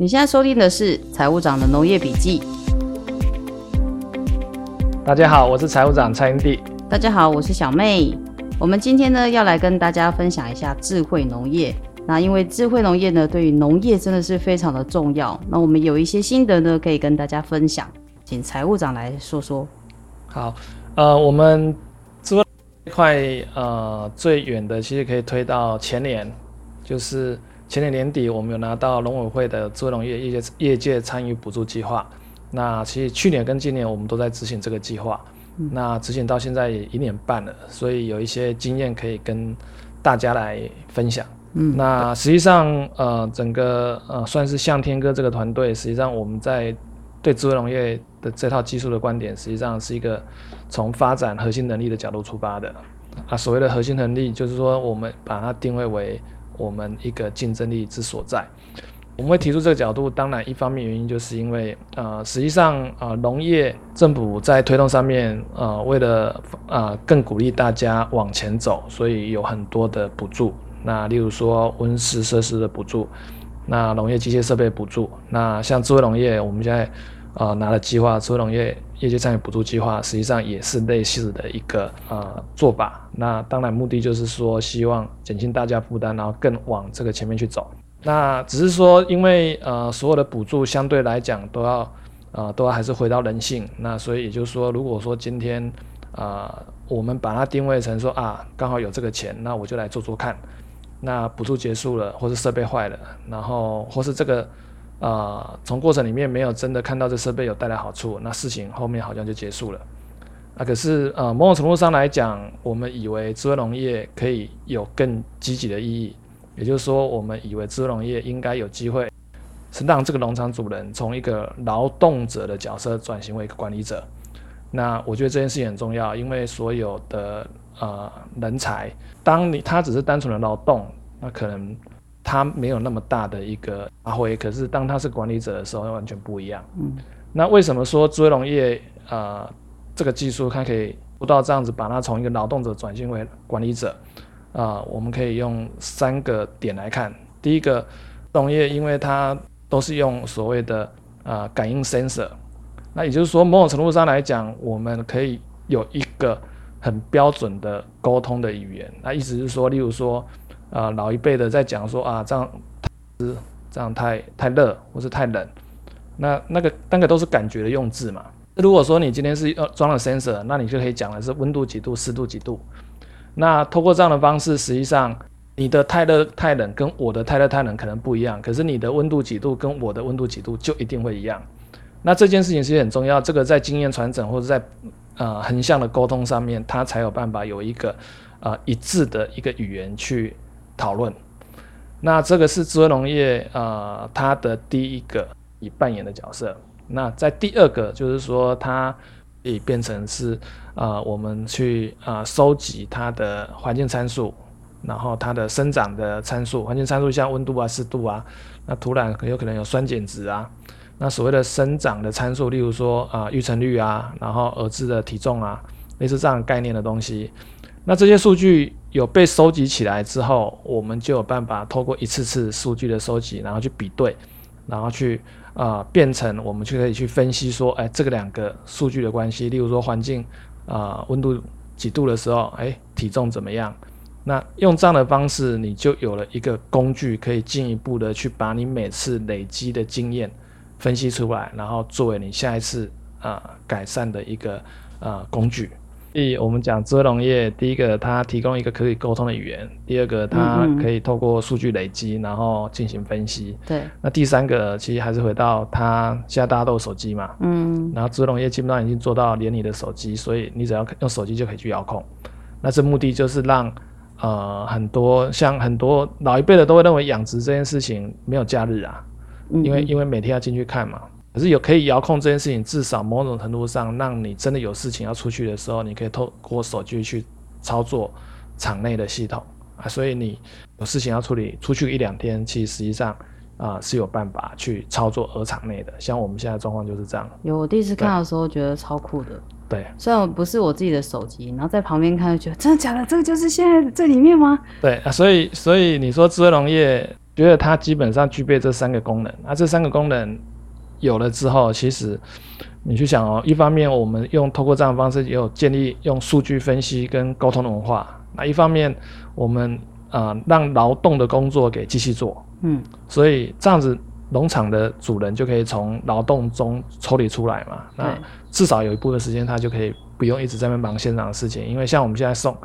你现在收听的是财务长的农业笔记。大家好，我是财务长蔡英弟。大家好，我是小妹。我们今天呢要来跟大家分享一下智慧农业。那因为智慧农业呢，对于农业真的是非常的重要。那我们有一些心得呢，可以跟大家分享，请财务长来说说。好，呃，我们智慧这块呃最远的其实可以推到前年，就是。前年年底，我们有拿到农委会的智慧农业业界业界参与补助计划。那其实去年跟今年，我们都在执行这个计划。嗯、那执行到现在也一年半了，所以有一些经验可以跟大家来分享。嗯，那实际上，呃，整个呃算是向天哥这个团队，实际上我们在对智慧农业的这套技术的观点，实际上是一个从发展核心能力的角度出发的。啊，所谓的核心能力，就是说我们把它定位为。我们一个竞争力之所在，我们会提出这个角度。当然，一方面原因就是因为，呃，实际上，呃，农业政府在推动上面，呃，为了呃更鼓励大家往前走，所以有很多的补助。那例如说温室设施的补助，那农业机械设备补助，那像智慧农业，我们现在呃拿了计划，智慧农业。业界参与补助计划，实际上也是类似的一个呃做法。那当然目的就是说，希望减轻大家负担，然后更往这个前面去走。那只是说，因为呃所有的补助相对来讲都要呃都要还是回到人性。那所以也就是说，如果说今天啊、呃、我们把它定位成说啊刚好有这个钱，那我就来做做看。那补助结束了，或是设备坏了，然后或是这个。啊，从过程里面没有真的看到这设备有带来好处，那事情后面好像就结束了。啊，可是呃，某种程度上来讲，我们以为智慧农业可以有更积极的意义，也就是说，我们以为智慧农业应该有机会是让这个农场主人从一个劳动者的角色转型为一个管理者。那我觉得这件事情很重要，因为所有的呃人才，当你他只是单纯的劳动，那可能。他没有那么大的一个发挥，可是当他是管理者的时候，完全不一样。嗯，那为什么说智慧农业啊、呃、这个技术它可以做到这样子，把它从一个劳动者转型为管理者啊、呃？我们可以用三个点来看。第一个，农业因为它都是用所谓的啊、呃、感应 sensor，那也就是说，某种程度上来讲，我们可以有一个很标准的沟通的语言。那意思是说，例如说。啊、老一辈的在讲说啊，这样太这样太太热，或是太冷，那那个那个都是感觉的用字嘛。如果说你今天是呃装了 sensor，那你就可以讲的是温度几度、湿度几度。那通过这样的方式，实际上你的太热太冷跟我的太热太冷可能不一样，可是你的温度几度跟我的温度几度就一定会一样。那这件事情其实很重要，这个在经验传承或者在呃横向的沟通上面，它才有办法有一个呃一致的一个语言去。讨论，那这个是智慧农业呃，它的第一个以扮演的角色。那在第二个就是说，它可以变成是呃，我们去啊收集它的环境参数，然后它的生长的参数，环境参数像温度啊、湿度啊，那土壤很有可能有酸碱值啊。那所谓的生长的参数，例如说啊育成率啊，然后儿子的体重啊，类似这样概念的东西。那这些数据有被收集起来之后，我们就有办法透过一次次数据的收集，然后去比对，然后去啊、变成我们就可以去分析说，哎，这个两个数据的关系，例如说环境啊温度几度的时候，哎体重怎么样？那用这样的方式，你就有了一个工具，可以进一步的去把你每次累积的经验分析出来，然后作为你下一次啊、改善的一个啊、工具。所以我们讲智慧农业，第一个它提供一个可以沟通的语言，第二个它可以透过数据累积，然后进行分析。对。那第三个其实还是回到它，现在大家都有手机嘛，嗯。然后智慧农业基本上已经做到连你的手机，所以你只要用手机就可以去遥控。那这目的就是让呃很多像很多老一辈的都会认为养殖这件事情没有假日啊，因为因为每天要进去看嘛。可是有可以遥控这件事情，至少某种程度上，让你真的有事情要出去的时候，你可以透过手机去操作场内的系统啊。所以你有事情要处理，出去一两天，其实实际上啊是有办法去操作鹅场内的。像我们现在状况就是这样。有，我第一次看到的时候觉得超酷的。对，虽然不是我自己的手机，然后在旁边看就觉得真的假的？这个就是现在这里面吗？对啊，所以所以你说智慧农业。觉得它基本上具备这三个功能。那这三个功能有了之后，其实你去想哦，一方面我们用透过这样的方式，也有建立用数据分析跟沟通的文化。那一方面，我们啊、呃、让劳动的工作给机器做，嗯，所以这样子农场的主人就可以从劳动中抽离出来嘛。那至少有一部分时间，他就可以不用一直在那忙现场的事情。因为像我们现在送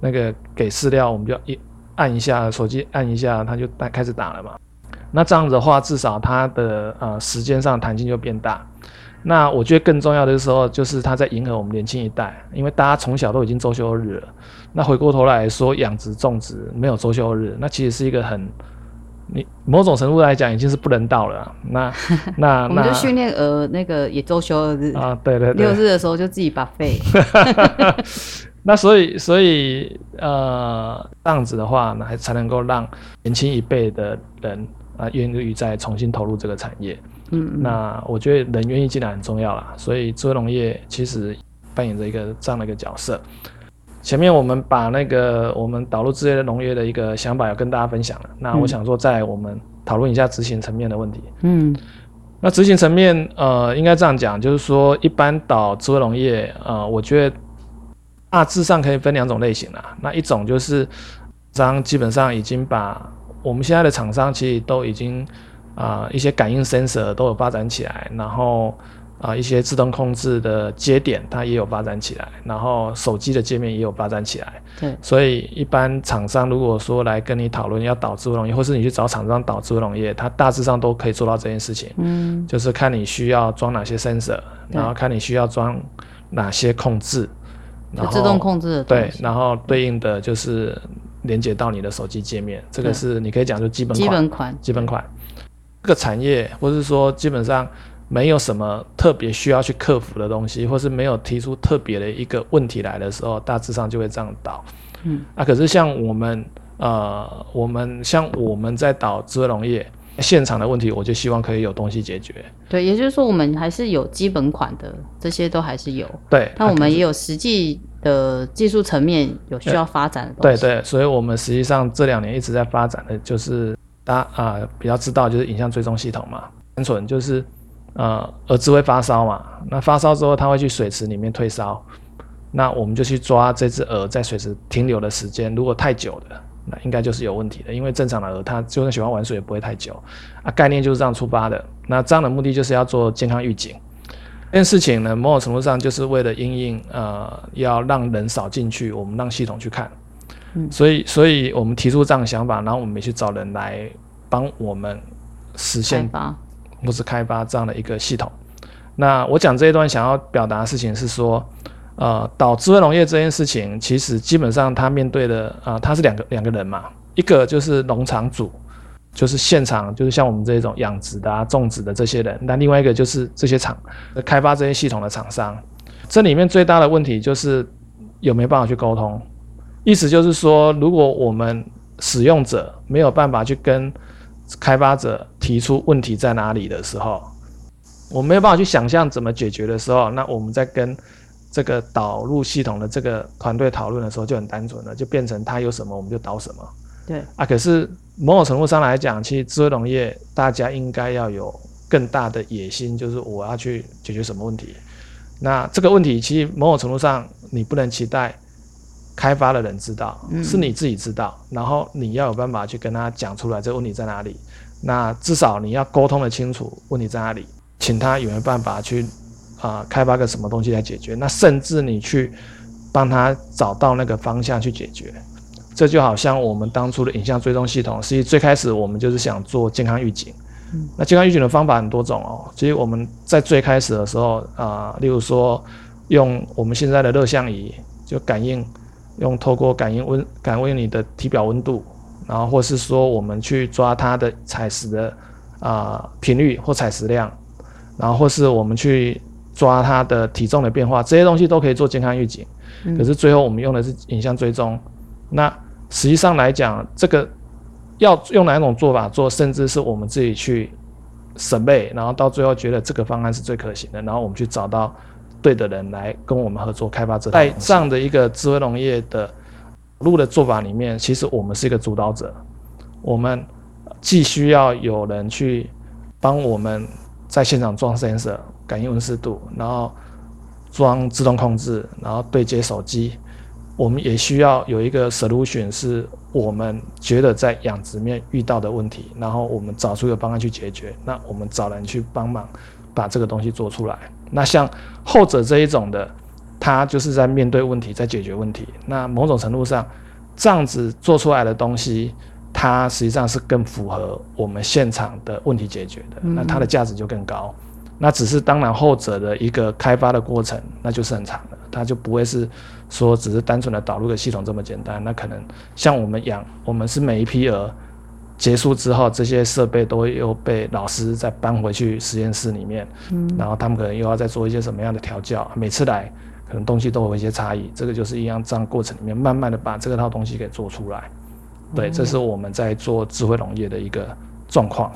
那个给饲料，我们就一按一下手机，按一下它就打开始打了嘛。那这样子的话，至少它的呃时间上弹性就变大。那我觉得更重要的时候，就是它在迎合我们年轻一代，因为大家从小都已经周休日了。那回过头来说，养殖种植没有周休日，那其实是一个很，你某种程度来讲已经是不人道了。那 那我们就训练鹅那个也周休二日啊，对对对，六日的时候就自己把肺。那所以所以呃这样子的话，那还才能够让年轻一辈的人啊愿意再重新投入这个产业。嗯，嗯，那我觉得人愿意进来很重要啦，所以智慧农业其实扮演着一个这样的一个角色。前面我们把那个我们导入智慧农业的一个想法要跟大家分享了，那我想说，在我们讨论一下执行层面的问题。嗯，那执行层面，呃，应该这样讲，就是说一般导智慧农业，呃，我觉得大致上可以分两种类型啦。那一种就是商基本上已经把我们现在的厂商其实都已经。啊、呃，一些感应 sensor 都有发展起来，然后啊、呃，一些自动控制的节点它也有发展起来，然后手机的界面也有发展起来。对，所以一般厂商如果说来跟你讨论要导智慧农业，或是你去找厂商导智慧农业，它大致上都可以做到这件事情。嗯，就是看你需要装哪些 sensor，然后看你需要装哪些控制，然后自动控制的。对，然后对应的就是连接到你的手机界面，这个是你可以讲就基本款。基本款。基本款。这个产业，或是说基本上没有什么特别需要去克服的东西，或是没有提出特别的一个问题来的时候，大致上就会这样导。嗯，啊，可是像我们，呃，我们像我们在导智慧农业现场的问题，我就希望可以有东西解决。对，也就是说，我们还是有基本款的，这些都还是有。对，那我们也有实际的技术层面有需要发展的东西。对对，所以我们实际上这两年一直在发展的就是。大家啊、呃、比较知道就是影像追踪系统嘛，单纯就是呃儿子会发烧嘛，那发烧之后他会去水池里面退烧，那我们就去抓这只鹅在水池停留的时间，如果太久的，那应该就是有问题的，因为正常的鹅它就算喜欢玩水也不会太久啊，概念就是这样出发的。那这样的目的就是要做健康预警，这件事情呢，某种程度上就是为了因应呃要让人少进去，我们让系统去看。嗯所以，所以我们提出这样的想法，然后我们也去找人来帮我们实现或是开发这样的一个系统。那我讲这一段想要表达的事情是说，呃，导智慧农业这件事情，其实基本上他面对的啊，他、是两个两个人嘛，一个就是农场主，就是现场就是像我们这种养殖的、种植的这些人，那另外一个就是这些厂开发这些系统的厂商。这里面最大的问题就是有没有办法去沟通。意思就是说，如果我们使用者没有办法去跟开发者提出问题在哪里的时候，我没有办法去想象怎么解决的时候，那我们在跟这个导入系统的这个团队讨论的时候就很单纯了，就变成他有什么我们就导什么。对啊，可是某种程度上来讲，其实智慧农业大家应该要有更大的野心，就是我要去解决什么问题。那这个问题其实某种程度上你不能期待。开发的人知道，是你自己知道，嗯、然后你要有办法去跟他讲出来这个问题在哪里。那至少你要沟通的清楚问题在哪里，请他有没有办法去啊、呃、开发个什么东西来解决。那甚至你去帮他找到那个方向去解决。这就好像我们当初的影像追踪系统，实际最开始我们就是想做健康预警。嗯、那健康预警的方法很多种哦。其实我们在最开始的时候啊、呃，例如说用我们现在的热像仪就感应。用透过感应温感应你的体表温度，然后或是说我们去抓它的采食的啊频率或采食量，然后或是我们去抓它的体重的变化，这些东西都可以做健康预警。嗯、可是最后我们用的是影像追踪。那实际上来讲，这个要用哪一种做法做，甚至是我们自己去审备，然后到最后觉得这个方案是最可行的，然后我们去找到。对的人来跟我们合作开发这，在这样的一个智慧农业的路的做法里面，其实我们是一个主导者。我们既需要有人去帮我们在现场装 sensor 感应温湿度，然后装自动控制，然后对接手机。我们也需要有一个 solution，是我们觉得在养殖面遇到的问题，然后我们找出一个方案去解决。那我们找人去帮忙把这个东西做出来。那像后者这一种的，他就是在面对问题，在解决问题。那某种程度上，这样子做出来的东西，它实际上是更符合我们现场的问题解决的。那它的价值就更高。那只是当然后者的一个开发的过程，那就是很长的，它就不会是说只是单纯的导入个系统这么简单。那可能像我们养，我们是每一批鹅结束之后，这些设备都会又被老师再搬回去实验室里面，嗯，然后他们可能又要再做一些什么样的调教，每次来可能东西都有一些差异。这个就是一样这样过程里面慢慢的把这个套东西给做出来。对，这是我们在做智慧农业的一个状况。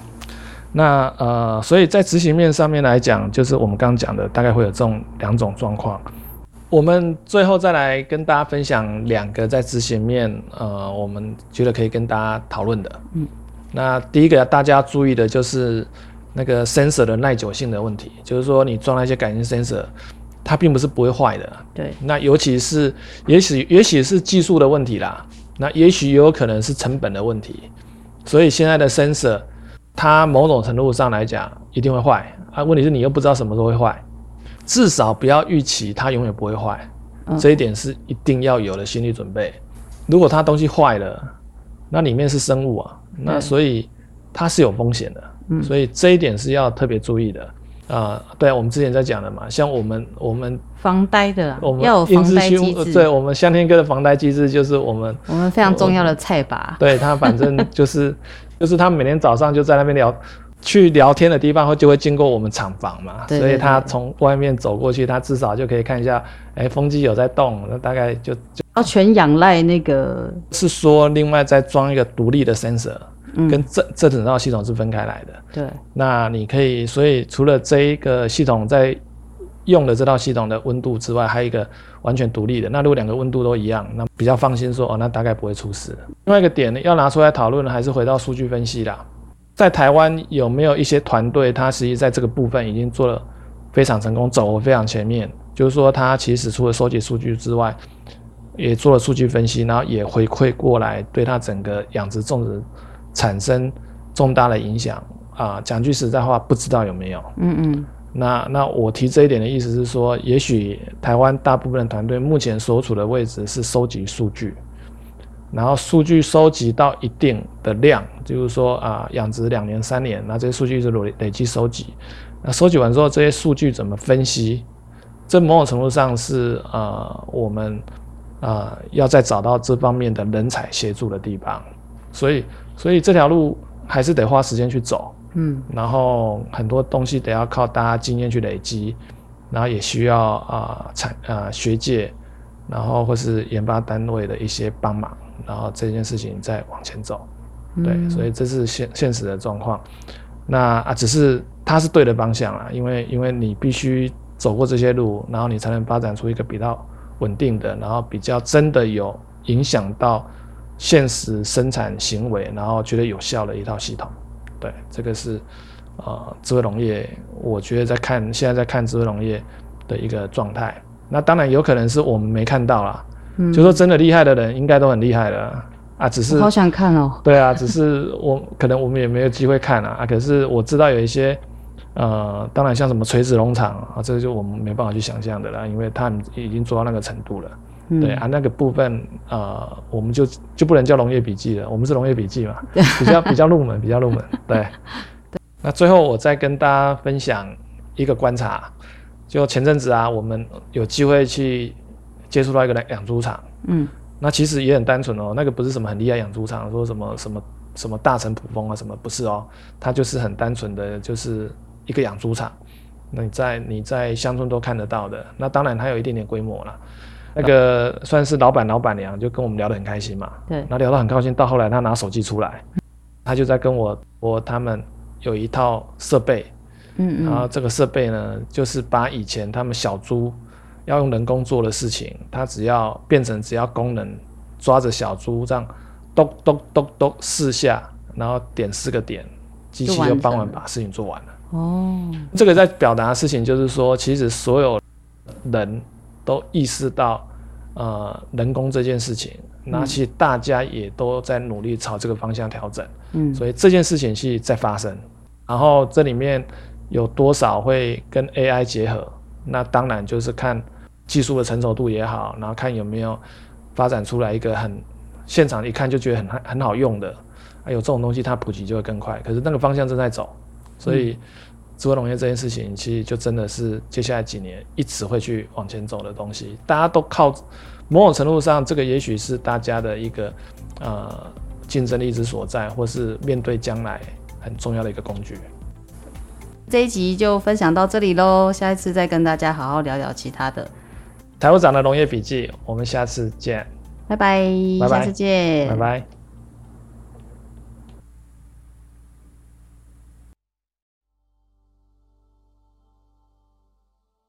那呃，所以在执行面上面来讲，就是我们刚刚讲的，大概会有这种两种状况。我们最后再来跟大家分享两个在执行面，呃，我们觉得可以跟大家讨论的。嗯，那第一个大家注意的就是那个 sensor 的耐久性的问题，就是说你装了一些感应 sensor，它并不是不会坏的。对。那尤其是，也许也许是技术的问题啦，那也许也有可能是成本的问题。所以现在的 sensor。它某种程度上来讲一定会坏。啊，问题是你又不知道什么时候会坏，至少不要预期它永远不会坏，嗯，这一点是一定要有的心理准备。如果它东西坏了，那里面是生物啊，那所以它是有风险的，嗯，所以这一点是要特别注意的啊，呃。对，我们之前在讲的嘛，像我们我们防呆的，我们要有防呆机制，对，我们香天哥的防呆机制就是我们我们非常重要的菜吧，对他反正 就是。就是他每天早上就在那边聊，去聊天的地方会就会经过我们厂房嘛，所以他从外面走过去，他至少就可以看一下，哎、欸，风机有在动，那大概就就要全仰赖那个，是说另外再装一个独立的 sensor，嗯，跟这这整套系统是分开来的，对，那你可以，所以除了这一个系统在用的这套系统的温度之外，还有一个。完全独立的，那如果两个温度都一样，那比较放心说哦，那大概不会出事。另外一个点呢，要拿出来讨论的，还是回到数据分析啦。在台湾有没有一些团队，它实际在这个部分已经做了非常成功，走得非常前面。就是说，它其实除了收集数据之外，也做了数据分析，然后也回馈过来，对它整个养殖种植产生重大的影响啊。讲句实在话，不知道有没有？嗯嗯。那那我提这一点的意思是说，也许台湾大部分的团队目前所处的位置是收集数据，然后数据收集到一定的量，就是说啊，养殖两年三年，那这些数据是累累积收集，那收集完之后，这些数据怎么分析？这某种程度上是呃，我们呃要再找到这方面的人才协助的地方，所以所以这条路还是得花时间去走。嗯，然后很多东西得要靠大家经验去累积，然后也需要啊产啊学界，然后或是研发单位的一些帮忙，然后这件事情再往前走。对，嗯、所以这是现现实的状况。那啊，只是它是对的方向啦，因为因为你必须走过这些路，然后你才能发展出一个比较稳定的，然后比较真的有影响到现实生产行为，然后觉得有效的一套系统。对，这个是，呃，智慧农业，我觉得在看现在在看智慧农业的一个状态。那当然有可能是我们没看到啦，嗯，就说真的厉害的人应该都很厉害了啊，只是好想看哦。对啊，只是我可能我们也没有机会看啊啊。可是我知道有一些，呃，当然像什么垂直农场啊，这个就我们没办法去想象的啦，因为他们已经做到那个程度了。嗯、对啊，那个部分呃，我们就就不能叫农业笔记了，我们是农业笔记嘛，比较比较入门，比较入门。对，对。那最后我再跟大家分享一个观察，就前阵子啊，我们有机会去接触到一个养猪场，嗯，那其实也很单纯哦，那个不是什么很厉害养猪场，说什么什么什么大成普丰啊什么，不是哦，它就是很单纯的就是一个养猪场，那你在你在乡村都看得到的，那当然它有一点点规模了。那个算是老板老板娘就跟我们聊得很开心嘛，对，然后聊得很高兴。到后来他拿手机出来，他就在跟我我他们有一套设备，嗯嗯，然后这个设备呢，就是把以前他们小猪要用人工做的事情，他只要变成只要功能抓着小猪这样咚咚咚咚四下，然后点四个点，机器就帮我们把事情做完了。哦，这个在表达的事情就是说，其实所有人都意识到，呃，人工这件事情，那其实大家也都在努力朝这个方向调整。嗯，所以这件事情是在发生，然后这里面有多少会跟 AI 结合？那当然就是看技术的成熟度也好，然后看有没有发展出来一个很现场一看就觉得很很好用的，还有这种东西，它普及就会更快。可是那个方向正在走。所以，智慧农业这件事情，其实就真的是接下来几年一直会去往前走的东西。大家都靠某种程度上，这个也许是大家的一个呃竞争力之所在，或是面对将来很重要的一个工具。这一集就分享到这里喽，下一次再跟大家好好聊聊其他的。台务长的农业笔记，我们下次见，拜拜，拜拜，下次见，拜拜。